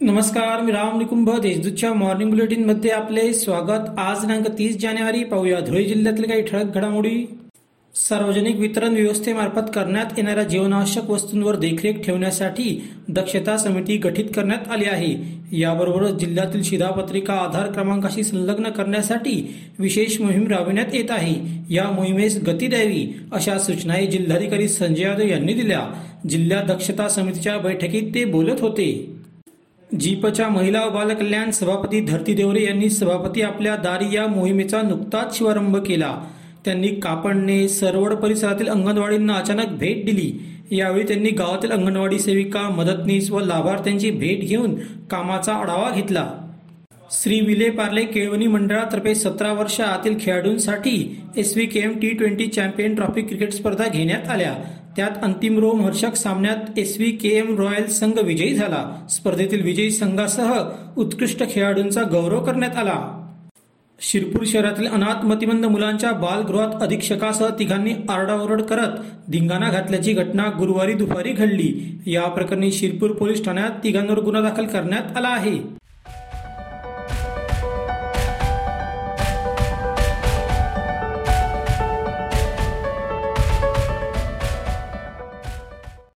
नमस्कार मी राम निकुंभ देशदूतच्या मॉर्निंग बुलेटिनमध्ये आपले स्वागत. आज दिनांक तीस जानेवारी पाहूया धुळे जिल्ह्यातील काही ठळक घडामोडी. सार्वजनिक वितरण व्यवस्थेमार्फत करण्यात येणाऱ्या जीवनावश्यक वस्तूंवर देखरेख ठेवण्यासाठी दक्षता समिती गठीत करण्यात आली आहे. याबरोबरच जिल्ह्यातील शिधापत्रिका आधार क्रमांकाशी संलग्न करण्यासाठी विशेष मोहीम राबविण्यात येत आहे. या मोहिमेस गती द्यावी अशा सूचनाही जिल्हाधिकारी संजय यादव यांनी दिल्या. जिल्हा दक्षता समितीच्या बैठकीत ते बोलत होते. जीपच्या महिला व बालकल्याण सभापती धरती देवरे यांनी सभापती आपल्या दारी या मोहिमेचा नुकताच शुभारंभ केला. त्यांनी कापडणे सरवड परिसरातील अंगणवाडींना अचानक भेट दिली. यावेळी त्यांनी गावातील अंगणवाडी सेविका मदतनीस व लाभार्थ्यांची भेट घेऊन कामाचा आढावा घेतला. श्री विले पार्ले केळवणी मंडळातर्फे सतरा वर्ष आतील खेळाडूंसाठी S V K M T twenty champion trophy cricket स्पर्धा घेण्यात आल्या. त्यात अंतिम रोमहर्षक सामन्यात S V K M royal संघ विजयी झाला. स्पर्धेतील विजयी संघासह उत्कृष्ट खेळाडूंचा गौरव करण्यात आला. शिरपूर शहरातील अनाथ मतिमंद मुलांच्या बालगृहात अधीक्षकासह तिघांनी आरडाओरड करत धिंगाणा घातल्याची घटना गुरुवारी दुपारी घडली. या प्रकरणी शिरपूर पोलीस ठाण्यात तिघांवर गुन्हा दाखल करण्यात आला आहे.